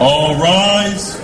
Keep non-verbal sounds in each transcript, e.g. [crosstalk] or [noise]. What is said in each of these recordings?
All rise.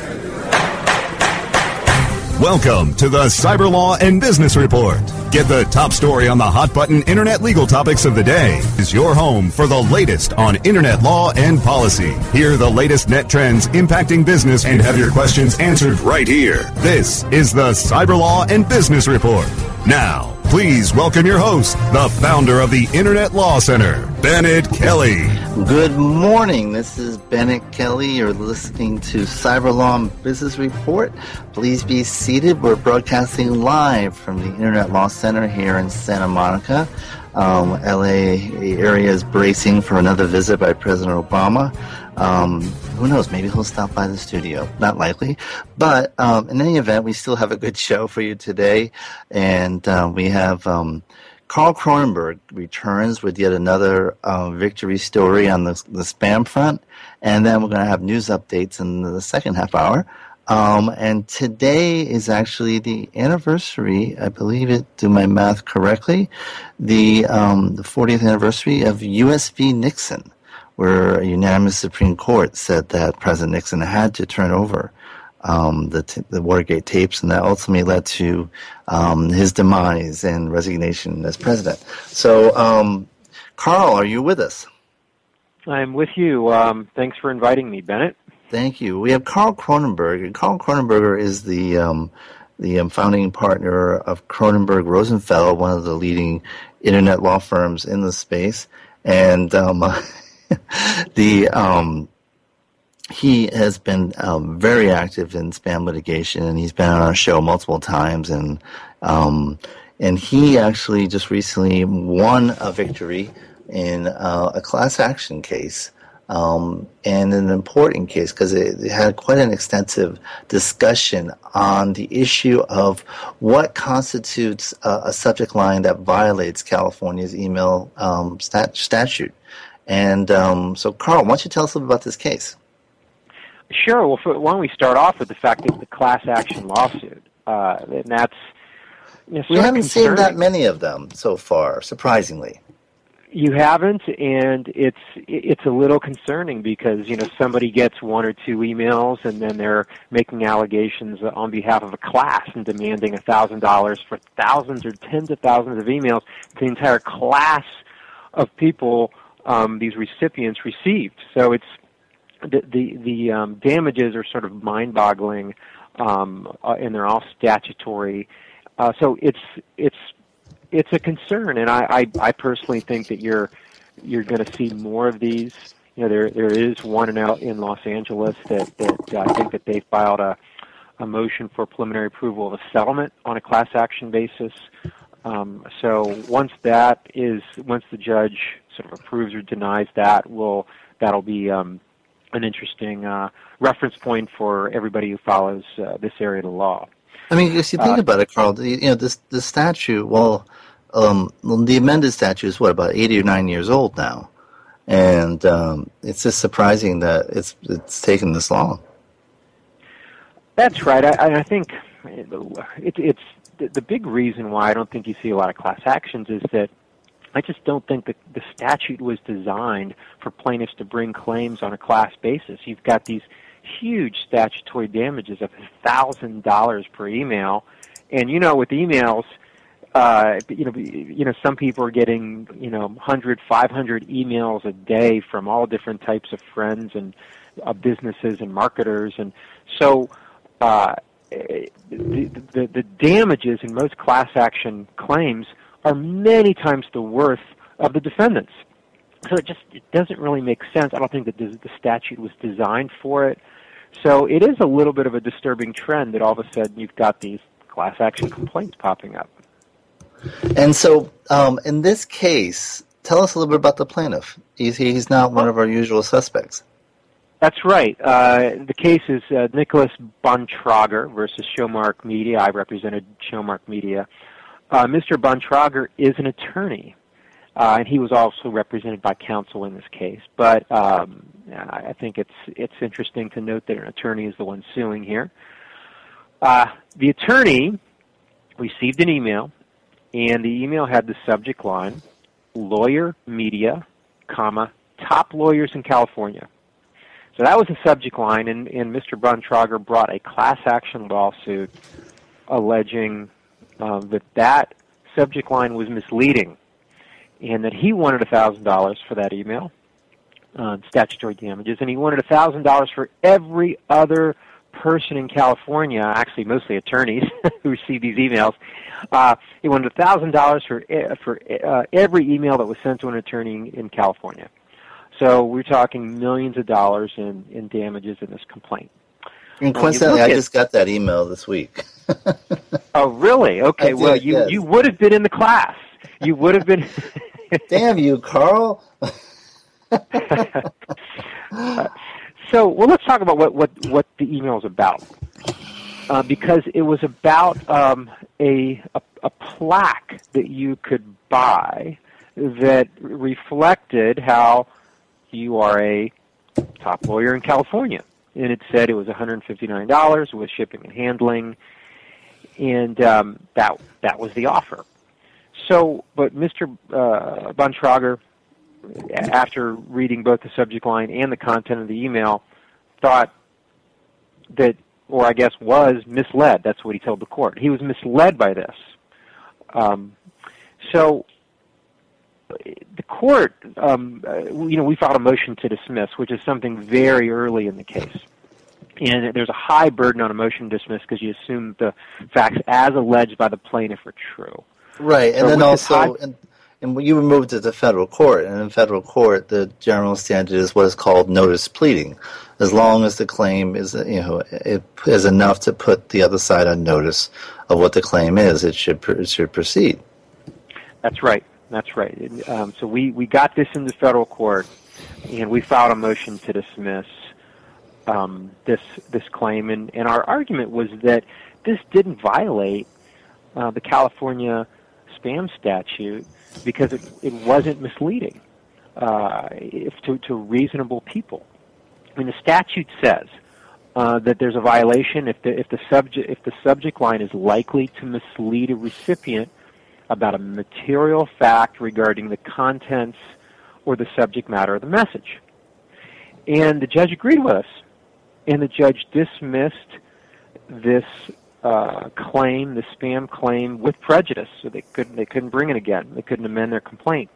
Welcome to the Cyber Law and Business Report. Get the top story on the hot button internet legal topics of the day. Is your home for the latest on internet law and policy. Hear the latest net trends impacting business and have your questions answered right here. This is the Cyber Law and Business Report. Now, please welcome your host, the founder of the Internet Law Center, Bennet Kelley. Good morning. This is Bennet Kelley. You're listening to Cyber Law and Business Report. Please be seated. We're broadcasting live from the Internet Law Center here in Santa Monica. Um, LA area is bracing for another visit by President Obama. Um, who knows? Maybe he'll stop by the studio. Not likely. But um, in any event, we still have a good show for you today. And uh, we have um, Carl Kronenberger returns with yet another uh, victory story on the, the spam front. And then we're going to have news updates in the second half hour. Um, and today is actually the anniversary, I believe it, do my math correctly, the, um, the 40th anniversary of US v. Nixon, where a unanimous Supreme Court said that President Nixon had to turn over um, the, t- the Watergate tapes, and that ultimately led to um, his demise and resignation as president. So, um, Carl, are you with us? I'm with you. Um, thanks for inviting me, Bennet. Thank you. We have Carl Kronenberger. And Carl Kronenberger is the um, the um, founding partner of Kronenberger Rosenfeld, one of the leading internet law firms in the space, and um, [laughs] the um, he has been um, very active in spam litigation, and he's been on our show multiple times, and um, and he actually just recently won a victory in uh, a class action case um, and an important case because it, it, had quite an extensive discussion on the issue of what constitutes a, a subject line that violates California's email um, stat- statute. And um, so, Carl, why don't you tell us a little about this case? Sure. Well, for, why don't we start off with the fact that the class action lawsuit, uh, and that's you know, we haven't seen that many of them so far, surprisingly. You haven't, and it's it's a little concerning because you know somebody gets one or two emails, and then they're making allegations on behalf of a class and demanding a thousand dollars for thousands or tens of thousands of emails the entire class of people um, these recipients received. So it's the the, the um, damages are sort of mind-boggling, um, uh, and they're all statutory. Uh, so it's it's it's a concern, and I, I, I personally think that you're you're going to see more of these. You know, there there is one in out in Los Angeles that that I think that they filed a a motion for preliminary approval of a settlement on a class action basis. Um, so once that is once the judge sort of approves or denies that, will that'll be um, an interesting uh, reference point for everybody who follows uh, this area of the law. I mean, if you think uh, about it, Carl, you know, this the statute. Well, um, the amended statute is what about eighty or nine years old now, and um, it's just surprising that it's it's taken this long. That's right. I, I think it, it's the, the big reason why I don't think you see a lot of class actions is that I just don't think that the statute was designed for plaintiffs to bring claims on a class basis. You've got these huge statutory damages of thousand dollars per email, and you know with emails, uh, you know, you know, some people are getting you know 100, 500 emails a day from all different types of friends and uh, businesses and marketers, and so. Uh, the, the, the damages in most class action claims are many times the worth of the defendants. So it just it doesn't really make sense. I don't think that the statute was designed for it. So it is a little bit of a disturbing trend that all of a sudden you've got these class action complaints popping up. And so, um, in this case, tell us a little bit about the plaintiff. He's, he's not one of our usual suspects. That's right. Uh, the case is uh, Nicholas Bontrager versus Showmark Media. I represented Showmark Media. Uh, Mr. Bontrager is an attorney, uh, and he was also represented by counsel in this case. But um, I think it's it's interesting to note that an attorney is the one suing here. Uh, the attorney received an email, and the email had the subject line: "Lawyer Media, comma Top Lawyers in California." So that was the subject line, and, and Mr. Bontrager brought a class action lawsuit alleging uh, that that subject line was misleading and that he wanted $1,000 for that email, uh, statutory damages, and he wanted $1,000 for every other person in California, actually mostly attorneys [laughs] who received these emails. Uh, he wanted $1,000 for, for uh, every email that was sent to an attorney in California. So we're talking millions of dollars in, in damages in this complaint. And coincidentally, I just got that email this week. [laughs] oh, really? Okay. Did, well, you yes. you would have been in the class. You would have been. [laughs] Damn you, Carl. [laughs] so, well, let's talk about what what what the email is about. Uh, because it was about um, a, a a plaque that you could buy that reflected how you are a top lawyer in California. And it said it was $159 with shipping and handling, and um, that that was the offer. So, but Mr. Uh, Bontrager, after reading both the subject line and the content of the email, thought that, or I guess was misled. That's what he told the court. He was misled by this. Um, so the court, um, uh, you know, we filed a motion to dismiss, which is something very early in the case. And there's a high burden on a motion to dismiss because you assume the facts as alleged by the plaintiff are true. Right, and then also, high- and, and you were moved to the federal court, and in federal court, the general standard is what is called notice pleading. As long as the claim is, you know, it is enough to put the other side on notice of what the claim is, it should it should proceed. That's right. That's right. Um, so we, we got this in the federal court, and we filed a motion to dismiss um, this this claim, and, and our argument was that this didn't violate uh, the California spam statute because it, it wasn't misleading uh, to, to reasonable people. I mean, the statute says uh, that there's a violation if the if the subject if the subject line is likely to mislead a recipient about a material fact regarding the contents or the subject matter of the message. And the judge agreed with us, and the judge dismissed this uh, claim, the spam claim, with prejudice. So they couldn't they couldn't bring it again. They couldn't amend their complaint.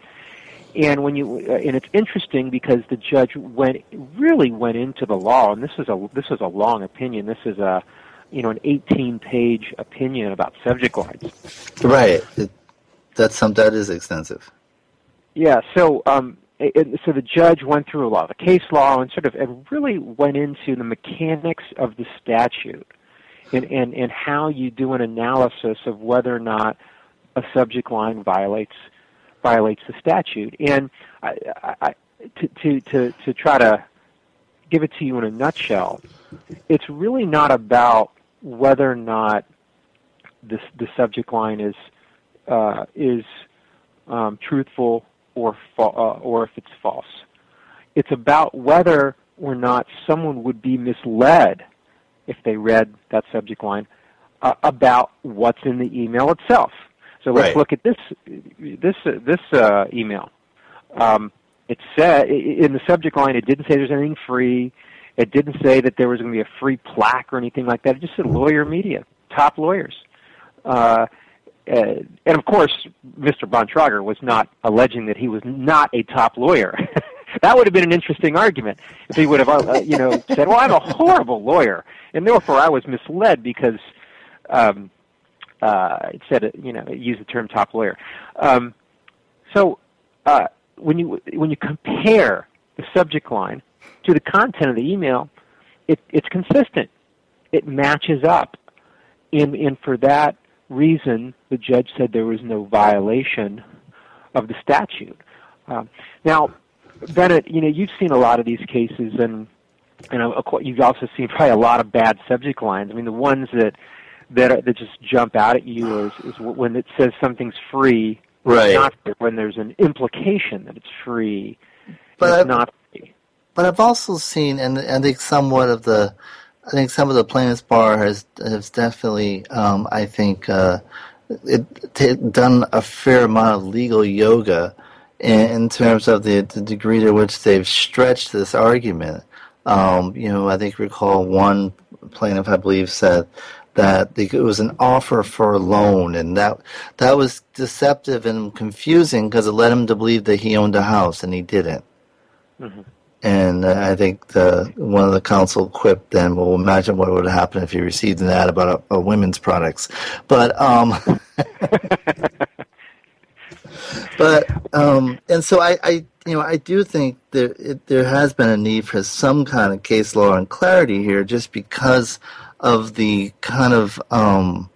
And when you uh, and it's interesting because the judge went really went into the law, and this is a this is a long opinion. This is a you know an 18 page opinion about subject lines. Right. It, that's some that is extensive. Yeah. So um, it, so the judge went through a lot of the case law and sort of and really went into the mechanics of the statute and, and, and how you do an analysis of whether or not a subject line violates violates the statute. And I, I, to, to, to, to try to give it to you in a nutshell, it's really not about whether or not this, the subject line is uh, is um, truthful or fa- uh, or if it's false. It's about whether or not someone would be misled if they read that subject line uh, about what's in the email itself. So let's Right. look at this this uh, this uh, email. Um, it said in the subject line, it didn't say there's anything free. It didn't say that there was going to be a free plaque or anything like that. It just said lawyer media, top lawyers. Uh, uh, and of course, Mr. Bontrager was not alleging that he was not a top lawyer. [laughs] that would have been an interesting argument if he would have, uh, you know, said, "Well, I'm a horrible lawyer, and therefore I was misled because um, uh, it said, uh, you know, it used the term top lawyer." Um, so uh, when you when you compare the subject line to the content of the email, it, it's consistent. It matches up, and and for that reason, the judge said there was no violation of the statute. Um, now, Bennet, you know, you've seen a lot of these cases, and and of course, you've also seen probably a lot of bad subject lines. I mean, the ones that that are, that just jump out at you is, is when it says something's free, Right. not when there's an implication that it's free. But it's not free. But I've also seen, and I think somewhat of the, I think some of the plaintiffs' bar has has definitely, um, I think, uh, it, t- done a fair amount of legal yoga in, in terms of the, the degree to which they've stretched this argument. Um, you know, I think recall one plaintiff, I believe, said that it was an offer for a loan, and that that was deceptive and confusing because it led him to believe that he owned a house, and he didn't. And uh, I think the one of the counsel quipped then, well, imagine what would happen if you received an ad about a, a women's products. But, um, [laughs] [laughs] but, um, and so I, I, you know, I do think there, it, there has been a need for some kind of case law and clarity here just because of the kind of, um,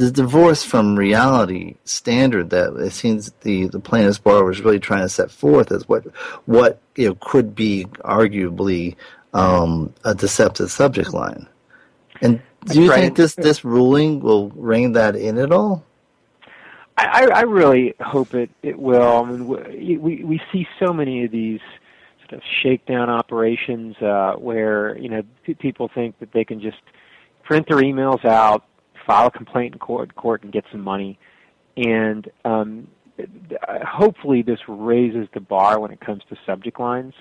the divorce from reality standard that it seems the, the plaintiff's bar was really trying to set forth as what what you know could be arguably um, a deceptive subject line. And do you right. think this this ruling will rein that in at all? I, I really hope it, it will. I mean, we, we see so many of these sort of shakedown operations uh, where you know p- people think that they can just print their emails out, file a complaint in court, court and get some money, and um, hopefully this raises the bar when it comes to subject lines.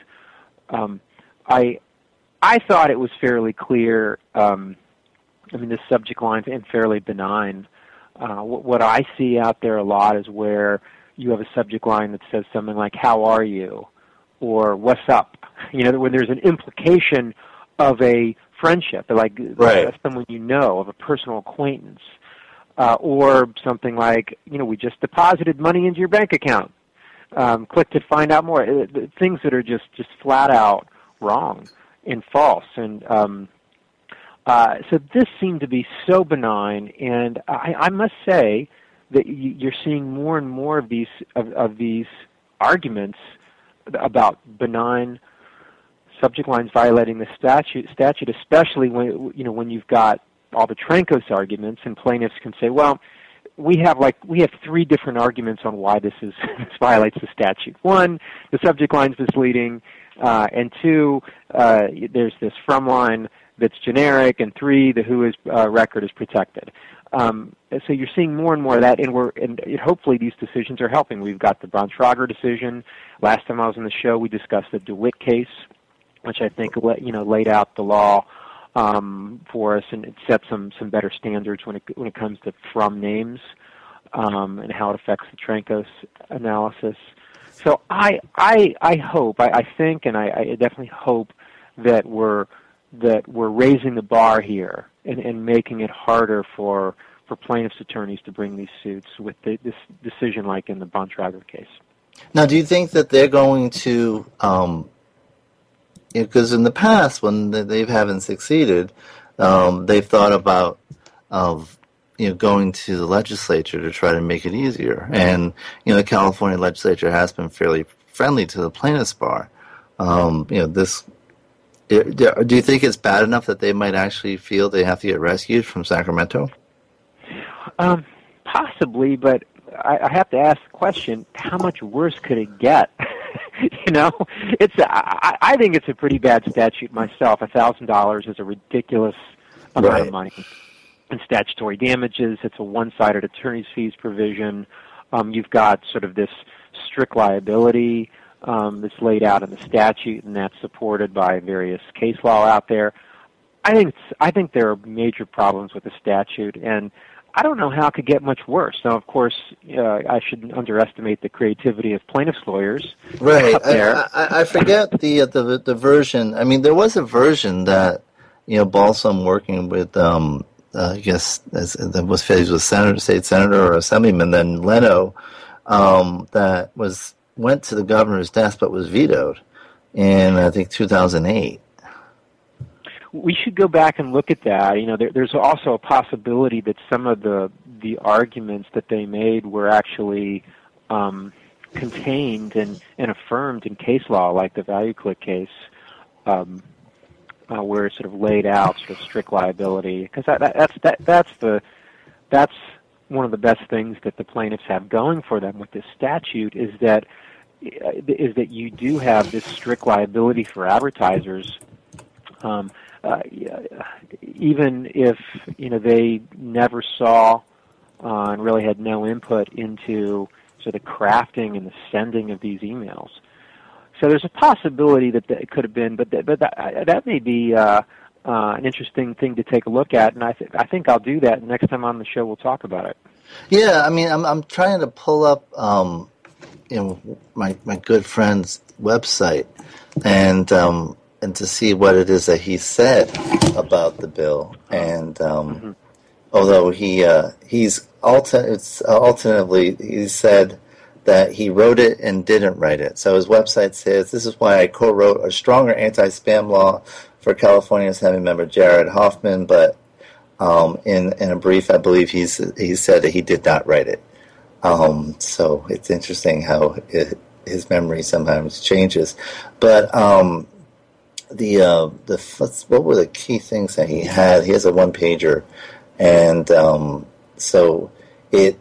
Um, I I thought it was fairly clear. Um, I mean, the subject lines and fairly benign. Uh, what, what I see out there a lot is where you have a subject line that says something like "How are you?" or "What's up?" [laughs] You know, when there's an implication of a friendship, like Right. someone you know, of a personal acquaintance, uh, or something like, you know, we just deposited money into your bank account. Um, click to find out more. Uh, the Things that are just just flat out wrong and false, and um, uh, so this seemed to be so benign, and I, I must say that you're seeing more and more of these of, of these arguments about benign subject lines violating the statute, statute, especially when you know when you've got all the Trancos arguments, and plaintiffs can say, well. We have like we have three different arguments on why this is [laughs] this violates the statute. One, the subject line's misleading, uh, and two, uh, there's this from line that's generic, and three, the who is uh, record is protected. Um, so you're seeing more and more of that, and we're and hopefully these decisions are helping. We've got the Bontrager decision. Last time I was on the show, we discussed the DeWitt case, which I think you know laid out the law um, for us, and it set some some better standards when it when it comes to from names um, and how it affects the Trancos analysis. So I I I hope I, I think and I, I definitely hope that we're that we're raising the bar here and, and making it harder for for plaintiffs' attorneys to bring these suits with the, this decision like in the Bontrager case. Now, do you think that they're going to, um, because in the past when they haven't succeeded, um, they've thought about of you know going to the legislature to try to make it easier, and you know the California legislature has been fairly friendly to the plaintiffs' bar. Um, you know this. Do you think it's bad enough that they might actually feel they have to get rescued from Sacramento? Um, possibly, but I, I have to ask the question: How much worse could it get? [laughs] you know, it's I, I think it's a pretty bad statute myself. A thousand dollars is a ridiculous amount Right. of money in statutory damages. It's a one-sided attorney's fees provision. Um, you've got sort of this strict liability um, that's laid out in the statute, and that's supported by various case law out there. I think it's, I think there are major problems with the statute, and I don't know how it could get much worse. Now, of course, uh, I shouldn't underestimate the creativity of plaintiffs' lawyers Right. I, I, I forget the, uh, the the version. I mean, there was a version that you know Balsam working with, um, uh, I guess, as, that was he with senator, state senator or assemblyman, then Leno, um, that was went to the governor's desk but was vetoed in I think 2008. we should go back and look at that. You know, there, there's also a possibility that some of the the arguments that they made were actually um, contained and, and affirmed in case law, like the ValueClick case, um, uh, where it's sort of laid out sort of strict liability. Because that, that, that's that, that's the that's one of the best things that the plaintiffs have going for them with this statute is that is that you do have this strict liability for advertisers. Um, uh, even if you know they never saw uh, and really had no input into sort of the crafting and the sending of these emails. So there's a possibility that it could have been, but that, but that, that may be uh, uh, an interesting thing to take a look at, and I th- I think I'll do that next time on the show. We'll talk about it. Yeah, I mean, I'm I'm trying to pull up, um, you know, my my good friend's website, and um, and to see what it is that he said about the bill, and um, although he uh, he's alter- it's uh, alternatively he said that he wrote it and didn't write it. So his website says this is why I co-wrote a stronger anti-spam law for California Assembly member Jared Huffman, but um, in in a brief, I believe he's he said that he did not write it. Um, so it's interesting how it, his memory sometimes changes. But um, the uh, the what were the key things that he had? He has a one pager, and um, so it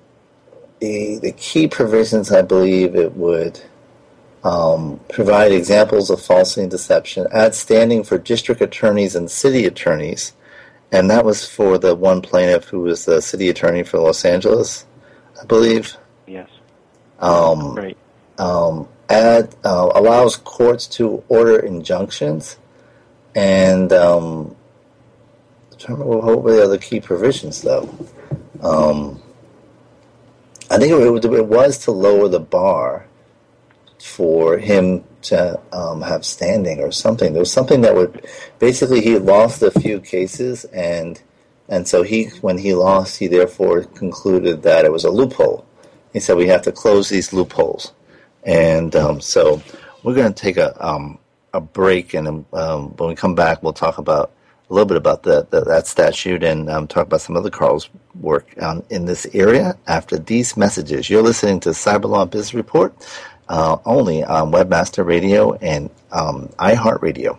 the the key provisions. I believe it would. Um, provide examples of falsity and deception, add standing for district attorneys and city attorneys, and that was for the one plaintiff who was the city attorney for Los Angeles, I believe. Yes, Um, right. um, add uh, allows courts to order injunctions, and um, I'm trying to remember what were the other key provisions though. Um, I think it, it was to lower the bar for him to um, have standing or something. There was something that would basically he lost a few cases and and so he when he lost he therefore concluded that it was a loophole. He said we have to close these loopholes, and um, so we're going to take a um, a break and um, when we come back we'll talk about a little bit about the, the, that statute and um, talk about some other Carl's work um, in this area after these messages. You're listening to Cyberlaw Business Report uh, only on Webmaster Radio and um, iHeartRadio.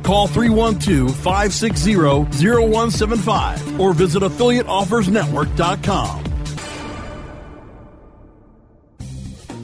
Call 312 560 0175 or visit affiliateoffersnetwork.com.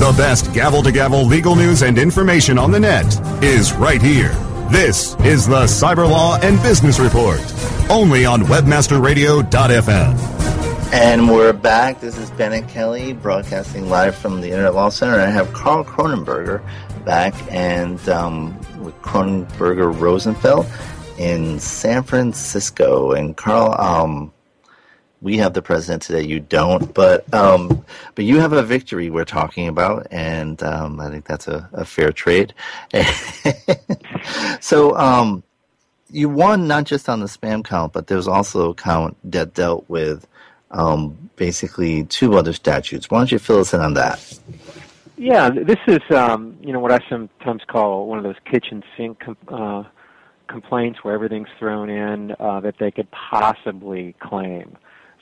The best gavel to gavel legal news and information on the net is right here. This is the Cyber Law and Business Report, only on WebmasterRadio.fm. And we're back. This is Bennet Kelley broadcasting live from the Internet Law Center. I have Carl Kronenberger back and um, with Kronenberger Rosenfeld in San Francisco. And Carl, um, we have the president today. You don't, but um, but you have a victory we're talking about, and um, I think that's a, a fair trade. [laughs] so um, you won not just on the spam count, but there's also a count that dealt with um, basically two other statutes. Why don't you fill us in on that? Yeah, this is um, you know what I sometimes call one of those kitchen sink uh, complaints where everything's thrown in uh, that they could possibly claim.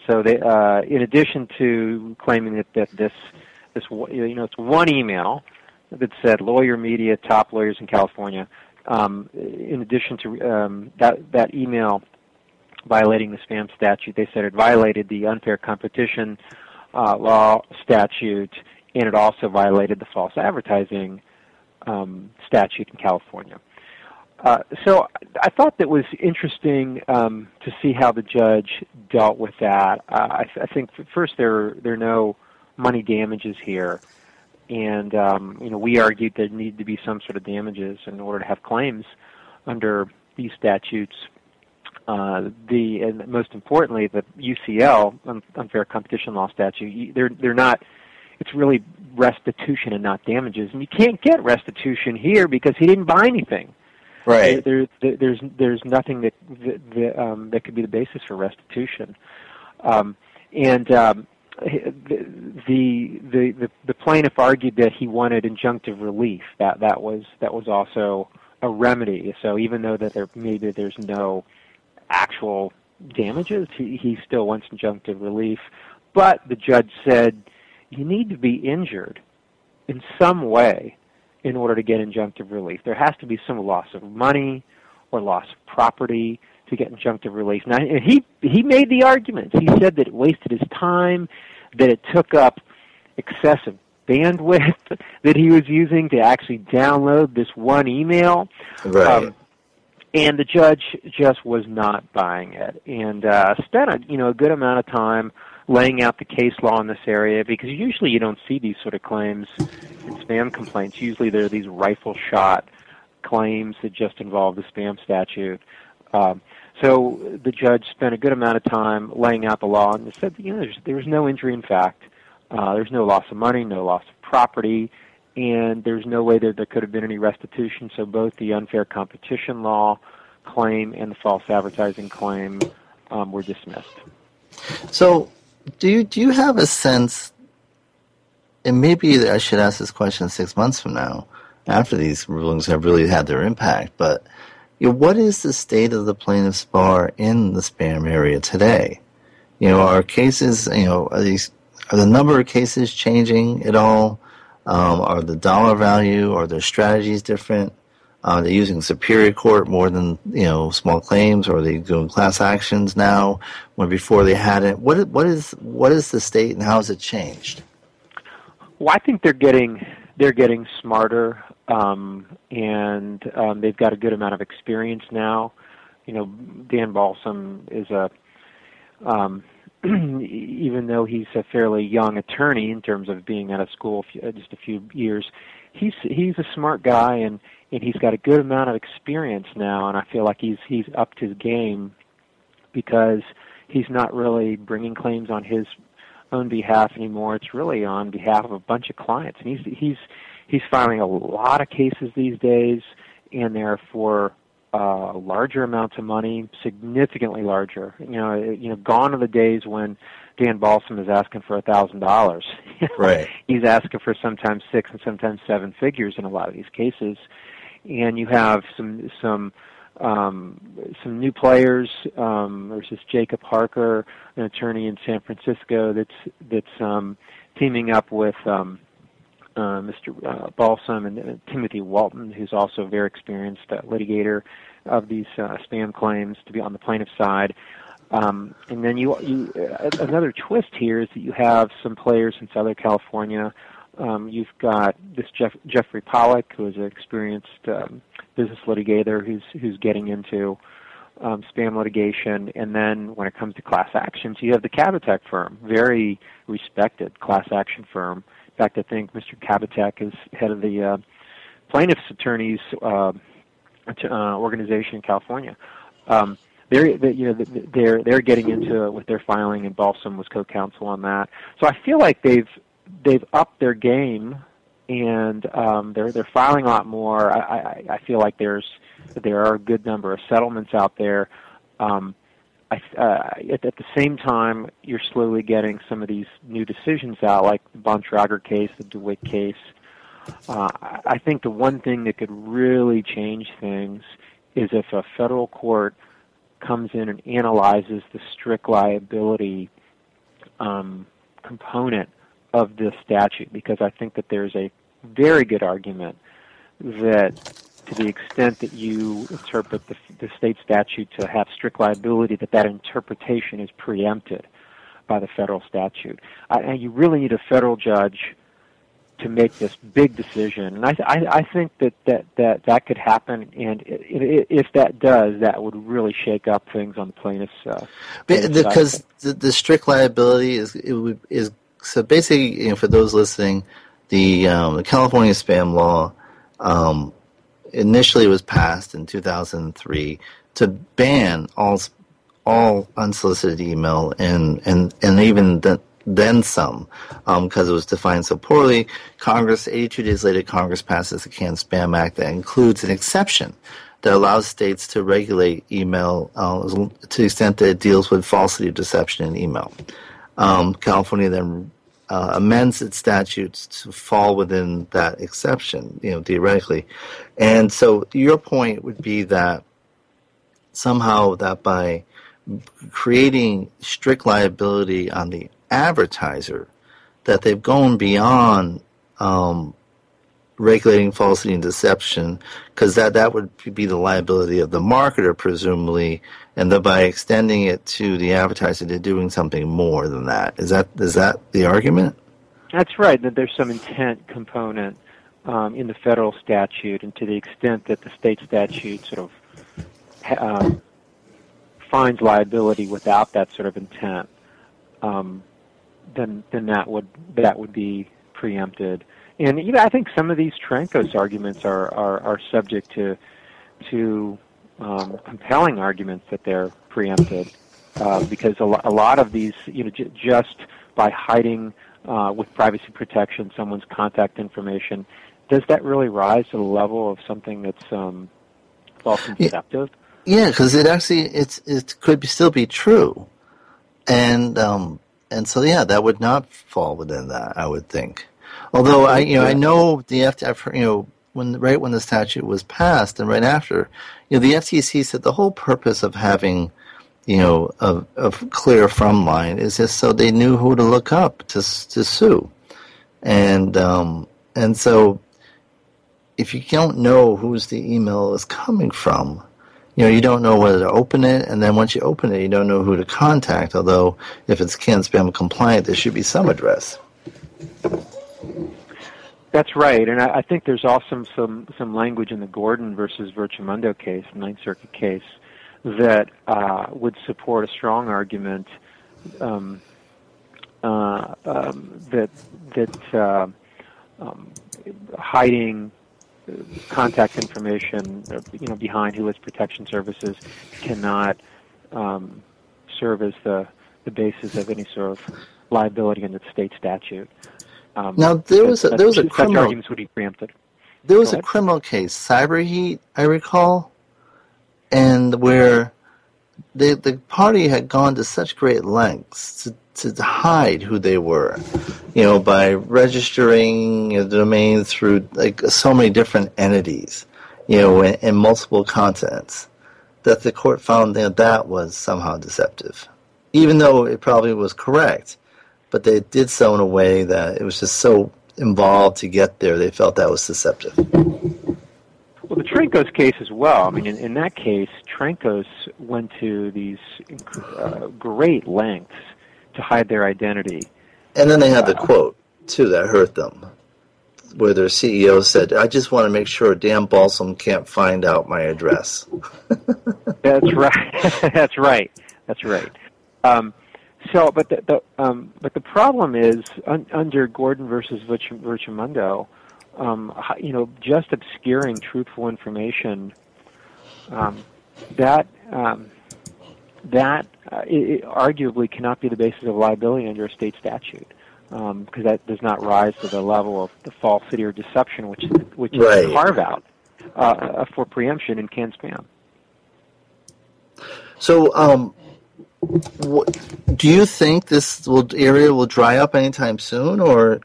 So they, uh, in addition to claiming that, that this this you know it's one email that said lawyer media top lawyers in California. Um, in addition to um, that that email violating the spam statute, they said it violated the unfair competition uh, law statute, and it also violated the false advertising um, statute in California. Uh, so I thought that was interesting um, to see how the judge dealt with that. Uh, I, th- I, think first there there are no money damages here, and um, you know we argued there need to be some sort of damages in order to have claims under these statutes. Uh, the and most importantly, the UCL unfair competition law statute. They're they're not. It's really restitution and not damages, and you can't get restitution here because he didn't buy anything. Right. There, there, there's there's nothing that that, um, that could be the basis for restitution, um, and um, the, the the the plaintiff argued that he wanted injunctive relief. That that was that was also a remedy. So even though that there maybe there's no actual damages, he, he still wants injunctive relief. But the judge said you need to be injured in some way in order to get injunctive relief. There has to be some loss of money or loss of property to get injunctive relief. Now, and he he made the argument. He said that it wasted his time, that it took up excessive bandwidth [laughs] that he was using to actually download this one email. Right. Um, and the judge just was not buying it, and uh, spent a you know a good amount of time laying out the case law in this area because usually you don't see these sort of claims in spam complaints. Usually there are these rifle shot claims that just involve the spam statute. Um, so the judge spent a good amount of time laying out the law and said, you know, there's, there's no injury in fact. Uh, there's no loss of money, no loss of property, and there's no way that there could have been any restitution. So both the unfair competition law claim and the false advertising claim um, were dismissed. So do you do you have a sense? And maybe I should ask this question six months from now, after these rulings have really had their impact. But you know, what is the state of the plaintiffs' bar in the spam area today? You know, are cases you know are these are the number of cases changing at all? Um, are the dollar value or their strategies different? Are they using Superior Court more than you know small claims, or are they doing class actions now when before they hadn't? What what is what is the state and how has it changed? Well, I think they're getting they're getting smarter, um, and um, they've got a good amount of experience now. You know, Dan Balsam is a um, [clears throat] even though he's a fairly young attorney in terms of being out of school just a few years, he's he's a smart guy and and he's got a good amount of experience now, and I feel like he's he's upped his game because he's not really bringing claims on his own behalf anymore. It's really on behalf of a bunch of clients, and he's he's he's filing a lot of cases these days, and they're for uh, larger amounts of money, significantly larger. You know, you know, gone are the days when Dan Balsam is asking for a thousand dollars. [laughs] Right. He's asking for sometimes six and sometimes seven figures in a lot of these cases, and you have some some um, some new players. Um, there's this Jacob Harker, an attorney in San Francisco, that's that's um, teaming up with um, uh, Mr. Uh, Balsam and uh, Timothy Walton, who's also a very experienced uh, litigator of these uh, spam claims, to be on the plaintiff side. Um, and then you, you uh, another twist here is that you have some players in Southern California um, you've got this Jeff, Jeffrey Pollock, who is an experienced um, business litigator who's who's getting into um, spam litigation, and then when it comes to class actions, you have the Kabateck firm, very respected class action firm. In fact, I think Mr. Kabateck is head of the uh, plaintiffs' attorneys uh, uh, organization in California. Um, they're they, you know they're they're getting into it with their filing, and Balsam was co-counsel on that. So I feel like they've they've upped their game and um, they're they're filing a lot more. I, I, I feel like there's there are a good number of settlements out there. Um, I, uh, at, at the same time, you're slowly getting some of these new decisions out, like the Bontrager case, the DeWitt case. Uh, I think the one thing that could really change things is if a federal court comes in and analyzes the strict liability um, component of this statute because I think that there's a very good argument that to the extent that you interpret the, the state statute to have strict liability, that that interpretation is preempted by the federal statute. I, and you really need a federal judge to make this big decision, and I, I, I think that, that, that that could happen. And it, it, if that does, that would really shake up things on the plaintiff's. Uh, because the, the strict liability is is so basically, you know, for those listening, the, um, the California spam law um, initially was passed in 2003 to ban all all unsolicited email and and and even the, then some because um, it was defined so poorly. Congress, 82 days later, Congress passes the Can Spam Act that includes an exception that allows states to regulate email uh, to the extent that it deals with falsity deception in email. Um, California then uh, amends its statutes to fall within that exception, you know, theoretically. And so your point would be that somehow that by creating strict liability on the advertiser, that they've gone beyond um, regulating falsity and deception, because that, that would be the liability of the marketer, presumably, and that by extending it to the advertiser, they're doing something more than that. Is that is that the argument? That's right. That there's some intent component um, in the federal statute, and to the extent that the state statute sort of uh, finds liability without that sort of intent, um, then then that would that would be preempted. And you know, I think some of these Trancos arguments are, are, are subject to to um, compelling arguments that they're preempted uh, because a, lo- a lot of these, you know, j- just by hiding uh, with privacy protection someone's contact information, does that really rise to the level of something that's um, false and deceptive? Yeah, because it actually it's it could be, still be true, and um, and so yeah, that would not fall within that. I would think. Although I you know I know the FTC, you know when right when the statute was passed and right after, you know, the FTC said the whole purpose of having, you know, of, of clear from line is just so they knew who to look up to to sue, and um, and so if you don't know whose the email is coming from, you know, you don't know whether to open it, and then once you open it, you don't know who to contact. Although, if it's CAN-SPAM compliant, there should be some address. That's right, and I, I think there's also some some language in the Gordon versus Virtumundo case, Ninth Circuit case, that uh, would support a strong argument um, uh, um, that that uh, um, hiding contact information, you know, behind WHOIS protection services cannot um, serve as the the basis of any sort of liability under the state statute. Um, now there was a, there was a criminal arguments would be preempted. there was a criminal case, Cyberheat, I recall, and where the the party had gone to such great lengths to, to hide who they were, you know, by registering a domain through like so many different entities, you know, in, in multiple continents, that the court found that that was somehow deceptive, even though it probably was correct, but they did so in a way that it was just so involved to get there. They felt that was deceptive. Well, the Trancos case as well. I mean, in, in that case, Trancos went to these uh, great lengths to hide their identity. And then they had the quote too that hurt them, where their CEO said, "I just want to make sure Dan Balsam can't find out my address." [laughs] That's right. [laughs] That's right. That's right. Um, so, but the, the um, but the problem is un, under Gordon versus Virtumundo, um, you know, just obscuring truthful information um, that um, that uh, it, it arguably cannot be the basis of liability under a state statute because that does not rise to the level of the falsity or deception, which which is Right. the carve out uh, for preemption in can spam. So, um, wh- do you think this will, area will dry up anytime soon, or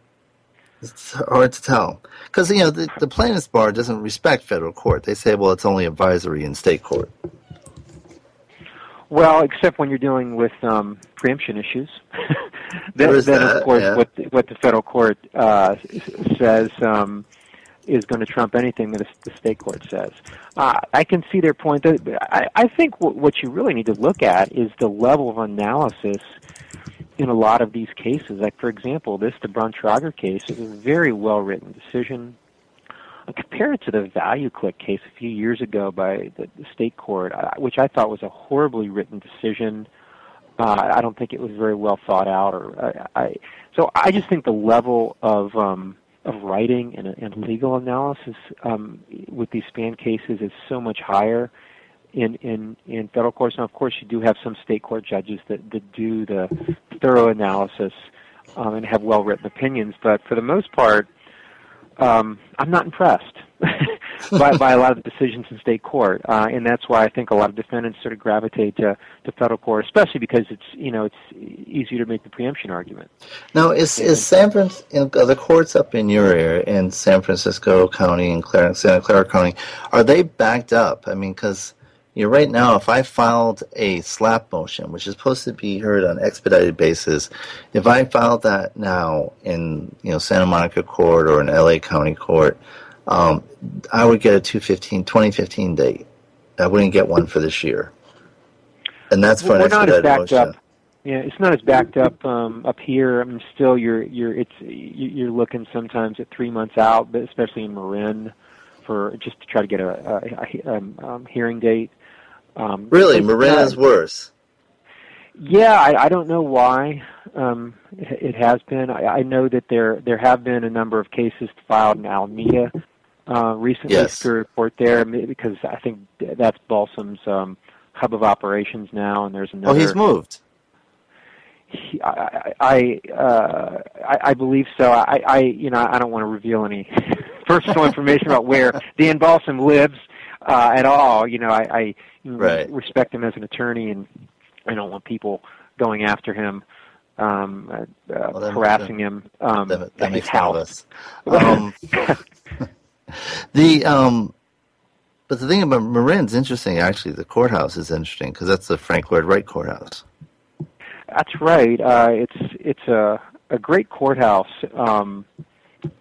it's hard to tell? Because you know the, the plaintiffs' bar doesn't respect federal court. They say, "Well, it's only advisory in state court." Well, except when you're dealing with um, preemption issues. [laughs] then, then that, of course, yeah. what the, what the federal court uh, says um, is going to trump anything that the state court says. Uh, I can see their point. I, I think what, what you really need to look at is the level of analysis in a lot of these cases. Like, for example, this the Bruntrager case is a very well written decision. Uh, compare it to the ValueClick case a few years ago by the, the state court, uh, which I thought was a horribly written decision. Uh, I don't think it was very well thought out, or I, I so I just think the level of um, of writing and, and legal analysis um, with these spam cases is so much higher in in in federal courts. Now, of course, you do have some state court judges that that do the thorough analysis um, and have well written opinions, but for the most part, um, I'm not impressed [laughs] by, by a lot of the decisions in state court, uh, and that's why I think a lot of defendants sort of gravitate to, to federal court, especially because it's you know it's easier to make the preemption argument. Now, is is San Francisco the courts up in your area in San Francisco County and Santa Clara County are they backed up? I mean, because you know, right now, if I filed a SLAPP motion, which is supposed to be heard on expedited basis, if I filed that now in you know Santa Monica court or in LA County court, um, I would get a 215, 2015 date. I wouldn't get one for this year, and that's for Well, an we're not as expedited backed motion. up. Yeah, it's not as backed up um, up here. I mean, still, you're you're it's you- you're looking sometimes at three months out, but especially in Marin, for just to try to get a, a, a um, um, hearing date. Um, Really, Marin is worse. Yeah, I, I don't know why um, it, it has been. I, I know that there there have been a number of cases filed in Alameda uh, recently. Yes. Superior Court there because I think that's Balsam's um, hub of operations now, and there's another. Oh, he's moved. He- I I, uh, I I believe so. I, I you know I don't want to reveal any [laughs] personal information about where Dan Balsam lives uh, at all. You know I, I Right. respect him as an attorney, and I don't want people going after him, um, uh, that- harassing him um, That, that at his house. Um, [laughs] the um, But the thing about Marin's interesting. Actually, the courthouse is interesting because that's the Frank Lloyd Wright courthouse. That's right. Uh, it's it's a a great courthouse, um,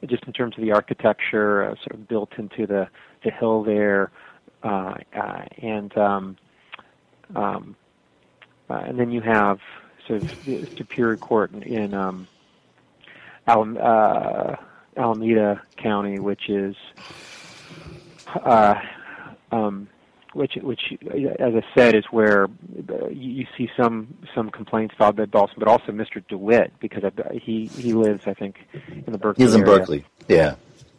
just in terms of the architecture, uh, sort of built into the the hill there, uh, uh, and um, um, uh, and then you have sort of the Superior Court in, in um, Al- uh, Alameda County, which is uh, um, which which as I said is where uh, you, you see some some complaints filed by Dawson, but also Mr. DeWitt because I, he he lives I think in the Berkeley. He's in area. Berkeley. Yeah.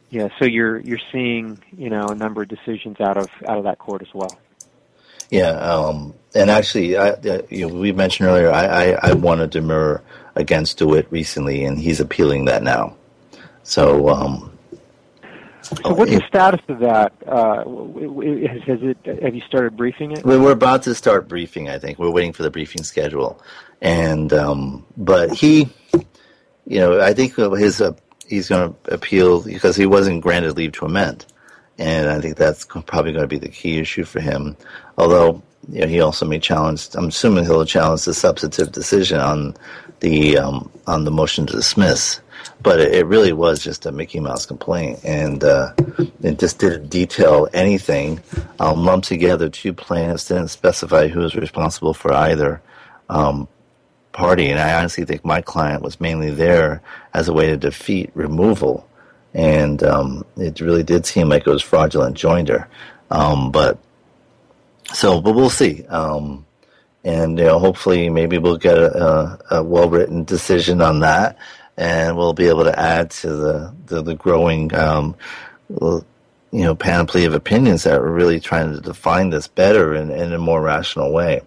Yeah, so you're you're seeing you know a number of decisions out of out of that court as well. Yeah, um, and actually, I, uh, you know, we mentioned earlier, I, I, I won a demur against DeWitt recently, and he's appealing that now. So, um, So what's the status of that? Uh, has, has it? Have you started briefing it? we- we're about to start briefing. I think we're waiting for the briefing schedule, and um, but he, you know, I think his uh, he's going to appeal because he wasn't granted leave to amend, and I think that's probably going to be the key issue for him. Although you know, he also may challenge. I'm assuming he'll challenge the substantive decision on the um, on the motion to dismiss. But it, it really was just a Mickey Mouse complaint, and uh, it just didn't detail anything. Um, lumped together two plaintiffs, didn't specify who was responsible for either um, party, and I honestly think my client was mainly there as a way to defeat removal, and um, it really did seem like it was fraudulent joinder. Um, but so, but we'll see. Um, and you know, hopefully, maybe we'll get a, a, a well-written decision on that, and we'll be able to add to the the, the growing, um, you know, panoply of opinions that are really trying to define this better and in a more rational way.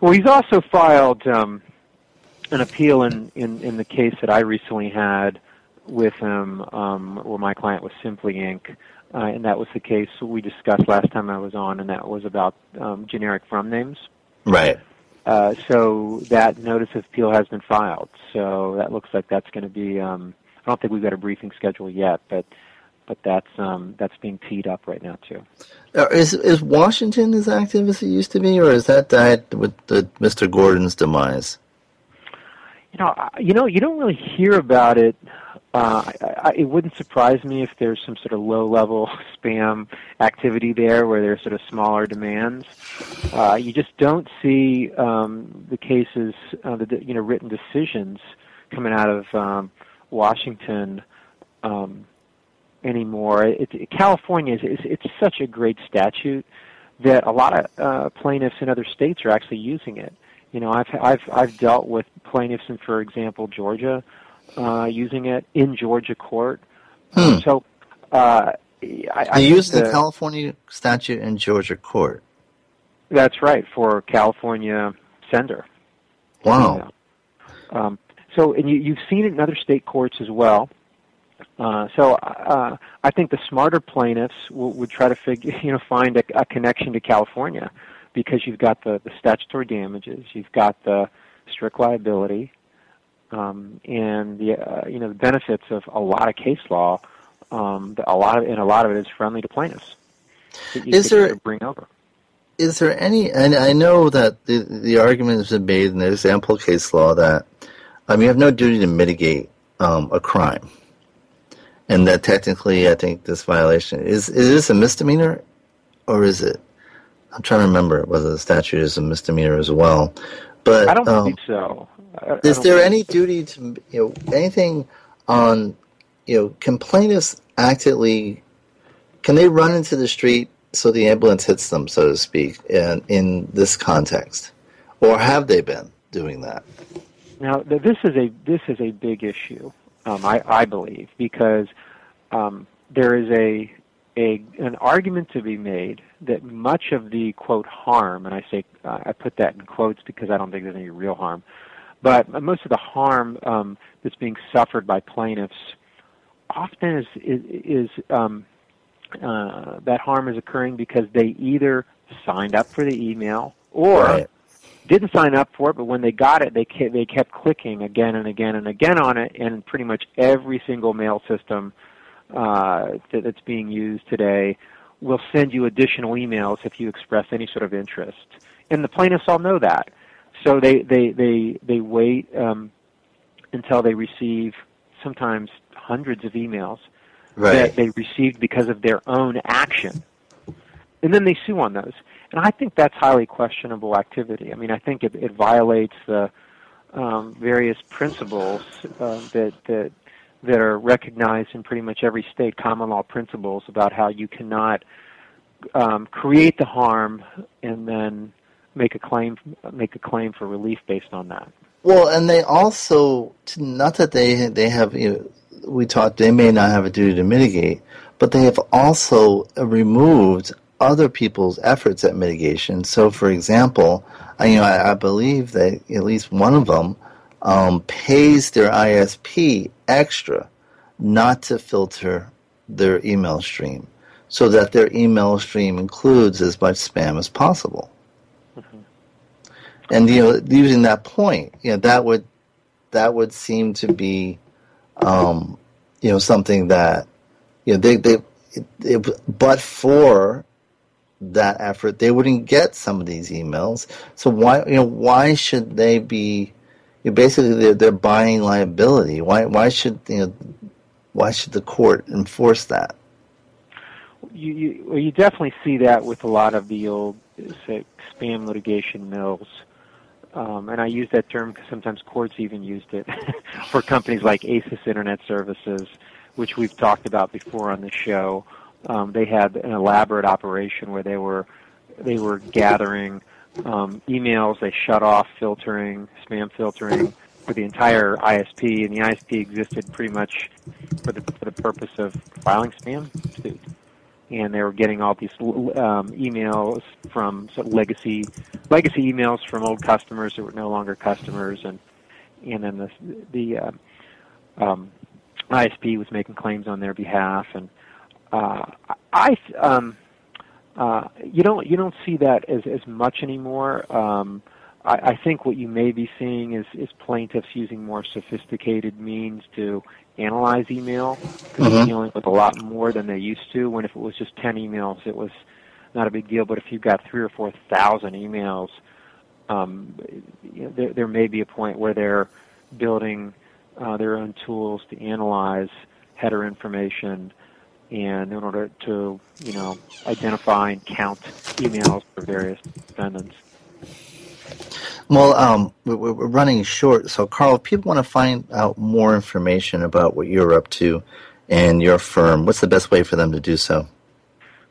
Well, he's also filed um, an appeal in, in, in the case that I recently had with him, um, where my client was Simply Inc., uh, and that was the case we discussed last time I was on, and that was about um, generic from names. Right. Uh, so that notice of appeal has been filed. So that looks like that's going to be. Um, I don't think we've got a briefing schedule yet, but but that's um, that's being teed up right now too. Uh, Is is Washington as active as it used to be, or is that died with the, Mr. Gordon's demise? You know, you know, you don't really hear about it. Uh, I, I, it wouldn't surprise me if there's some sort of low-level [laughs] spam activity there, where there's sort of smaller demands. Uh, you just don't see um, the cases, uh, the you know, written decisions coming out of um, Washington um, anymore. It, it, California is it's, it's such a great statute that a lot of uh, plaintiffs in other states are actually using it. You know, I've I've I've dealt with plaintiffs in, for example, Georgia, uh, using it in Georgia court. Hmm. So, uh, I, I They think used the California statute in Georgia court. That's right for California sender. Wow. Um, so, and you, you've seen it in other state courts as well. Uh, so, uh, I think the smarter plaintiffs w- would try to figure, [laughs] you know, find a, a connection to California, because you've got the, the statutory damages, you've got the strict liability, um, and the uh, you know the benefits of a lot of case law. Um, a lot of and a lot of it is friendly to plaintiffs. that you Is there- bring over? Is there any? And I know that the the argument has been made in the ample case law that um, you have no duty to mitigate um, a crime, and that technically, I think this violation is is this a misdemeanor, or is it? I'm trying to remember whether the statute is a misdemeanor as well. But I don't um, believe so. I- I is don't there believe any duty to you know anything on you know can plaintiffs actively can they run into the street so the ambulance hits them so to speak in in this context? Or have they been doing that? Now, this is a this is a big issue, um, I, I believe, because um, there is a a an argument to be made that much of the quote harm, and I say uh, I put that in quotes because I don't think there's any real harm, but most of the harm um, that's being suffered by plaintiffs often is is, is um, uh, that harm is occurring because they either signed up for the email or Right. didn't sign up for it, but when they got it, they kept, they kept clicking again and again and again on it, and pretty much every single mail system uh, that, that's being used today will send you additional emails if you express any sort of interest. And the plaintiffs all know that. So they, they, they, they wait um, until they receive sometimes hundreds of emails Right. that they received because of their own action. And then they sue on those. And I think that's highly questionable activity. I mean, I think it, it violates the um, various principles uh, that, that, that are recognized in pretty much every state, common law principles about how you cannot um, create the harm and then make a claim make a claim for relief based on that. Well, and they also not that they they have you know, we talked they may not have a duty to mitigate, but they have also removed other people's efforts at mitigation. So, for example, I, you know I, I believe that at least one of them um, pays their ISP extra not to filter their email stream, so that their email stream includes as much spam as possible. And you know, using that point, you know, that would that would seem to be, um, you know, something that you know they they it, it, but for that effort, they wouldn't get some of these emails. So why you know why should they be? You know, basically, they're they're buying liability. Why why should you know why should the court enforce that? You you, well, you definitely see that with a lot of the old say, spam litigation mills. Um, and I use that term because sometimes courts even used it [laughs] for companies like Asis Internet Services, which we've talked about before on the show. Um, they had an elaborate operation where they were they were gathering um, emails. They shut off filtering, spam filtering for the entire ISP, and the ISP existed pretty much for the for the purpose of filing spam suits and they were getting all these um, emails from legacy legacy emails from old customers who were no longer customers, and and then the the uh, um, ISP was making claims on their behalf, and uh, I um, uh, you don't you don't see that as as much anymore. Um, I, I think what you may be seeing is is plaintiffs using more sophisticated means to analyze email because Mhm. they're dealing with a lot more than they used to. When if it was just ten emails, it was not a big deal. But if you've got three or four thousand emails, um, you know, there, there may be a point where they're building uh, their own tools to analyze header information and in order to you know identify and count emails for various defendants. Well, um, we- we- we're running short. So, Carl, if people want to find out more information about what you're up to and your firm, what's the best way for them to do so?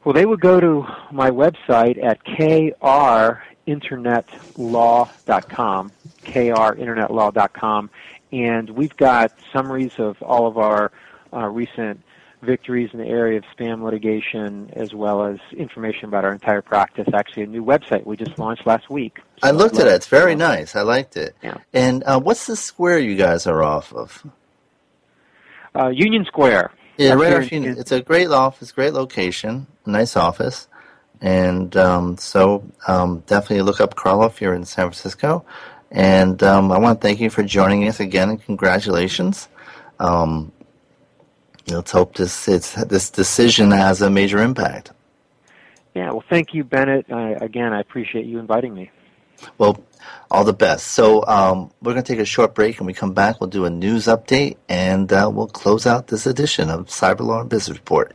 Well, they would go to my website at krinternetlaw.com, krinternetlaw.com, and we've got summaries of all of our uh, recent victories in the area of spam litigation, as well as information about our entire practice. Actually, a new website we just launched last week. I looked at it. It's very nice. I liked it. Yeah. And uh, what's the square you guys are off of? Uh, Union Square. Yeah, right off Union. It's a great office, great location, nice office. And um, so um, definitely look up Carl if you're in San Francisco. And um, I want to thank you for joining us again and congratulations. Um, let's hope this it's, this decision has a major impact. Yeah, well, thank you, Bennet. I, again, I appreciate you inviting me. Well, all the best. So um, we're going to take a short break, and we come back. We'll do a news update, and uh, we'll close out this edition of Cyber Law and Business Report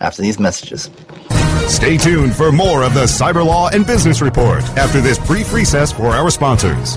after these messages. Stay tuned for more of the Cyber Law and Business Report after this brief recess for our sponsors.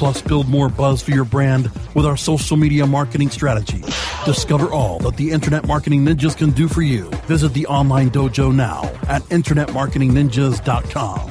Plus, build more buzz for your brand with our social media marketing strategy. Discover all that the Internet Marketing Ninjas can do for you. Visit the online dojo now at InternetMarketingNinjas.com.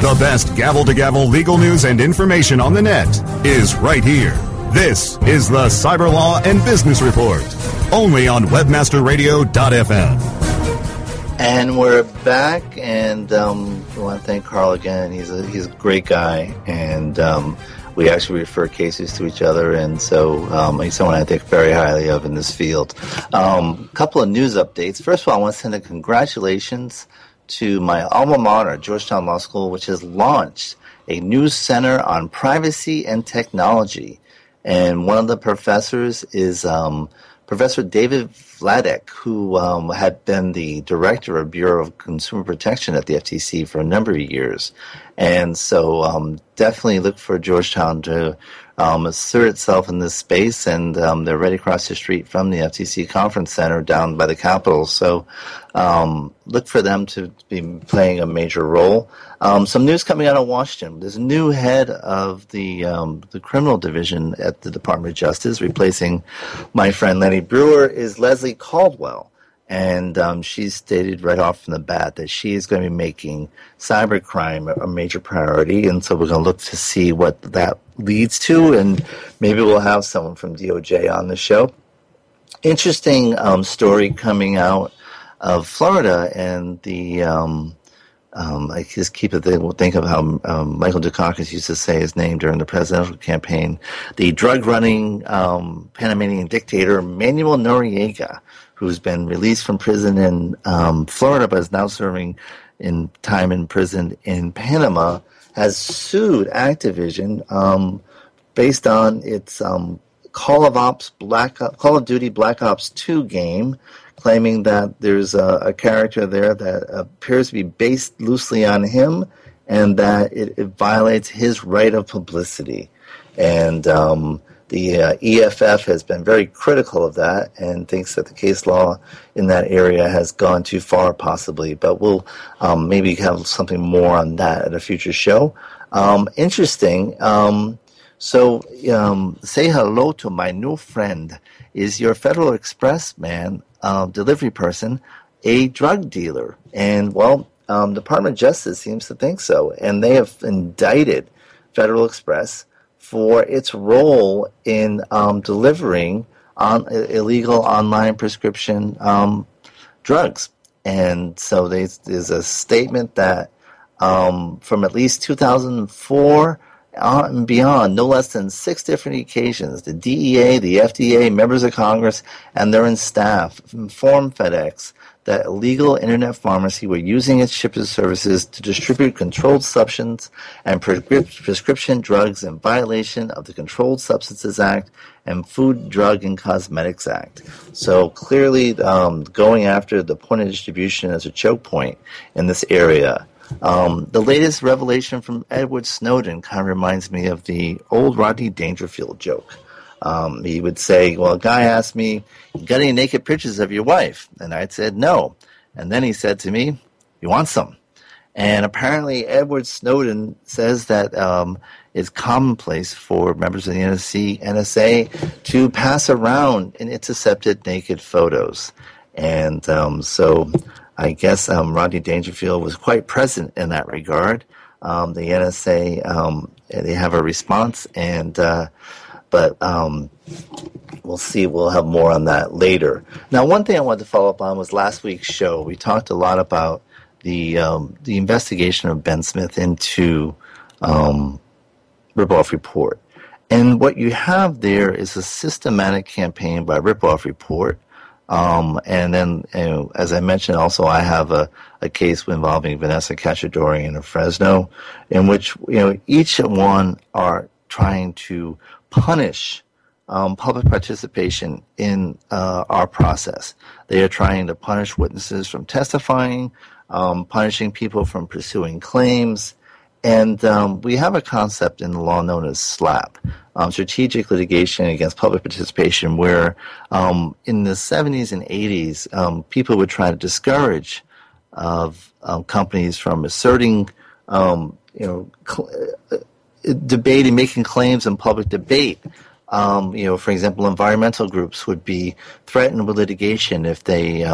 The best gavel to gavel legal news and information on the net is right here. This is the Cyber Law and Business Report, only on WebmasterRadio.fm. And we're back, and um, I want to thank Carl again. He's a he's a great guy, and um, we actually refer cases to each other, and so um, he's someone I think very highly of in this field. A um, couple of news updates. First of all, I want to send a congratulations to my alma mater, Georgetown Law School, which has launched a new center on privacy and technology, and one of the professors is. Um, Professor David Vladeck, who um, had been the director of Bureau of Consumer Protection at the FTC for a number of years. And so um, definitely look for Georgetown to um, assert itself in this space. And um, they're right across the street from the FTC Conference Center down by the Capitol. So um, look for them to be playing a major role. Um, some news coming out of Washington. There's a new head of the um, the criminal division at the Department of Justice, replacing my friend Lanny Breuer, is Leslie Caldwell. And um, she's stated right off from the bat that she is going to be making cybercrime a, major priority. And so we're going to look to see what that leads to. And maybe we'll have someone from DOJ on the show. Interesting um, story coming out of Florida and the um, um, I just keep think of how um, Michael Dukakis used to say his name during the presidential campaign. The drug running um, Panamanian dictator Manuel Noriega, who's been released from prison in um, Florida but is now serving in time in prison in Panama, has sued Activision um, based on its um, Call of Ops Black Call of Duty Black Ops 2 game claiming that there's a, a, character there that appears to be based loosely on him and that it, it violates his right of publicity. And um, the uh, EFF has been very critical of that and thinks that the case law in that area has gone too far, possibly. But we'll um, maybe have something more on that at a future show. Um, interesting. Um, so, um, say hello to my new friend. Is your Federal Express man uh, delivery person a drug dealer? And well, um, Department of Justice seems to think so, and they have indicted Federal Express for its role in um, delivering on illegal online prescription um, drugs. And so they, there's a statement that um, from at least 2004 and beyond, no less than six different occasions, the DEA, the FDA, members of Congress, and their staff informed FedEx that illegal internet pharmacy were using its shipping services to distribute controlled substances and prescription drugs in violation of the Controlled Substances Act and Food, Drug, and Cosmetics Act. So clearly, um, going after the point of distribution as a choke point in this area um, the latest revelation from Edward Snowden kind of reminds me of the old Rodney Dangerfield joke. Um, he would say, Well, a guy asked me, Got any naked pictures of your wife? And I'd said, No. And then he said to me, You want some? And apparently, Edward Snowden says that um, it's commonplace for members of the NSC, NSA to pass around intercepted naked photos. And um, so I guess um, Rodney Dangerfield was quite present in that regard. Um, the NSA, um, they have a response, and uh, but um, we'll see. We'll have more on that later. Now, one thing I wanted to follow up on was last week's show. We talked a lot about the um, the investigation of Ben Smith into um, Ripoff Report. And what you have there is a systematic campaign by Ripoff Report. Um, and then, you know, as I mentioned, also I have a, a case involving Vanessa Cachadorian of Fresno, in which you know each one are trying to punish um, public participation in uh, our process. They are trying to punish witnesses from testifying, um, punishing people from pursuing claims, and um, we have a concept in the law known as SLAPP, um, strategic litigation against public participation, where um, in the 70s and 80s, um, people would try to discourage of um, companies from asserting, um, you know, cl- uh, debating, making claims in public debate. you know, for example, environmental groups would be threatened with litigation if they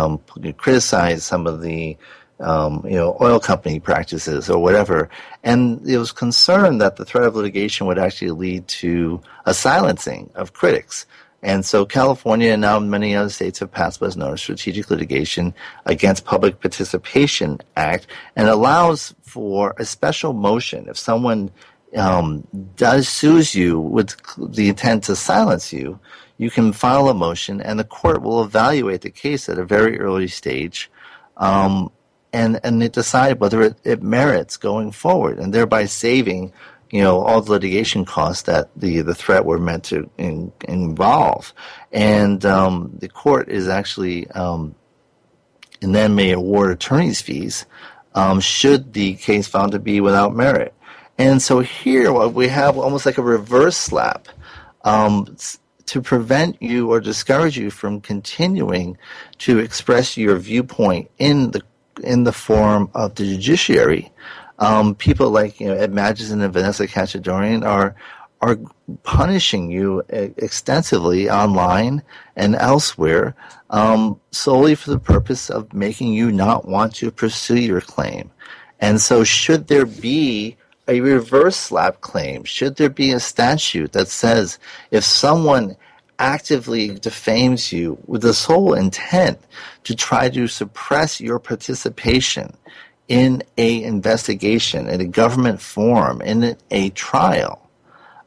criticize some of the um, you know, oil company practices or whatever. And it was concerned that the threat of litigation would actually lead to a silencing of critics. And so California and now many other states have passed what's known as Strategic Litigation Against Public Participation Act and allows for a special motion if someone um, does sues you with the intent to silence you, you can file a motion and the court will evaluate the case at a very early stage um, and and they decide whether it, it merits going forward, and thereby saving you know all the litigation costs that the the threat were meant to in, involve, and um, the court is actually um, and then may award attorneys fees um, should the case found to be without merit. And so here we have almost like a reverse SLAPP um, to prevent you or discourage you from continuing to express your viewpoint in the in the form of the judiciary. Um, people like you know Ed Magedson and Vanessa Cachadorian are are punishing you extensively online and elsewhere um, solely for the purpose of making you not want to pursue your claim. And so, should there be a reverse SLAPP claim? Should there be a statute that says if someone actively defames you with the sole intent to try to suppress your participation in a investigation, in a government forum, in a trial.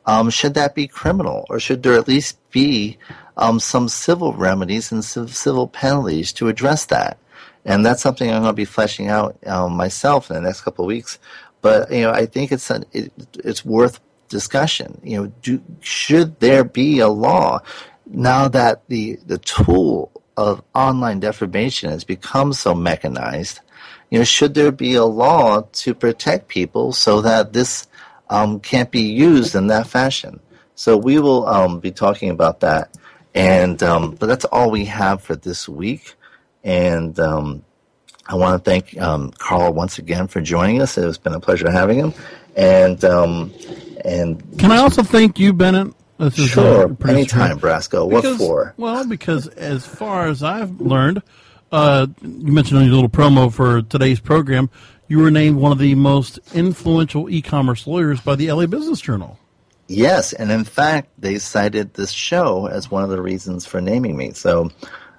Um, should that be criminal, or should there at least be um, some civil remedies and civil penalties to address that? And that's something I'm going to be fleshing out um, myself in the next couple of weeks. But you know, I think it's an, it, it's worth discussion. You know, do, should there be a law now that the the tool of online defamation has become so mechanized? You know, should there be a law to protect people so that this um, can't be used in that fashion? So we will um, be talking about that, and um, but that's all we have for this week, and um, I want to thank um, Carl once again for joining us. It's been a pleasure having him. And um, and can I also thank you, Bennet? This is sure, anytime, Brasco. What because, for? Well, because as far as I've learned, uh, you mentioned on your little promo for today's program, you were named one of the most influential e-commerce lawyers by the LA Business Journal. Yes, and in fact, they cited this show as one of the reasons for naming me. So,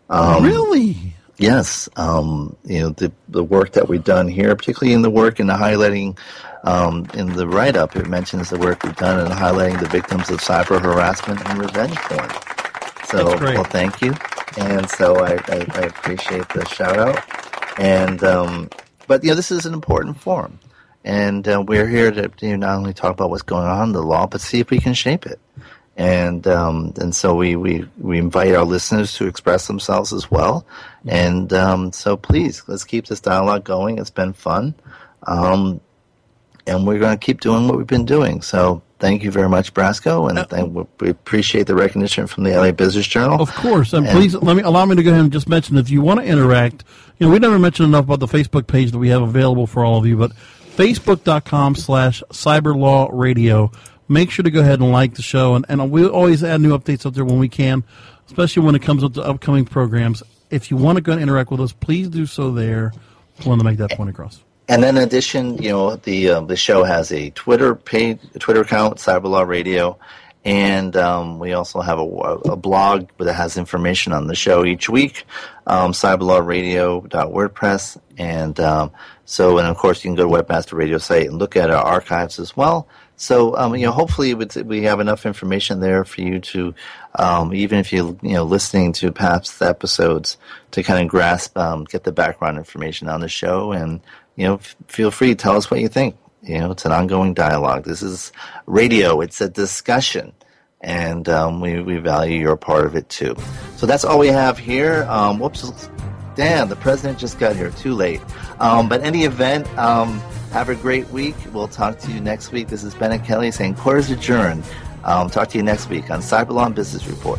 um, really, Yes, um, you know the the work that we've done here, particularly in the work in the highlighting um, in the write up, it mentions the work we've done in highlighting the victims of cyber harassment and revenge porn. So, well, thank you, and so I, I, I appreciate the shout out. And um, but you know this is an important forum, and uh, we're here to you know, not only talk about what's going on in the law, but see if we can shape it and um, and so we, we we invite our listeners to express themselves as well. And um, so please let's keep this dialogue going. It's been fun, um, and we're going to keep doing what we've been doing. So thank you very much, Brasco, and uh, we appreciate the recognition from the LA Business Journal. Of course, and, and, please let me allow me to go ahead and just mention if you want to interact. You know, we never mentioned enough about the Facebook page that we have available for all of you, but facebook.com slash cyberlaw radio make sure to go ahead and like the show. And, and we always add new updates up there when we can, especially when it comes up to upcoming programs. If you want to go and interact with us, please do so there. I want to make that point across. And then in addition, you know, the uh, the show has a Twitter page, a Twitter account, Cyberlaw Radio, and um, we also have a, a, blog that has information on the show each week, um, cyberlawradio.wordpress, and um, so and of course you can go to Webmaster Radio site and look at our archives as well. So um, you know, hopefully we have enough information there for you to, um, even if you you know listening to past episodes, to kind of grasp, um, get the background information on the show, and you know, f- feel free to tell us what you think. You know, it's an ongoing dialogue. This is radio. It's a discussion, and um, we we value your part of it too. So that's all we have here. Um, whoops, damn, the president just got here. Too late. Um, but any event. Have a great week. We'll talk to you next week. This is Bennet Kelley saying quarters adjourned. Um, talk to you next week on Cyberlaw Business Report.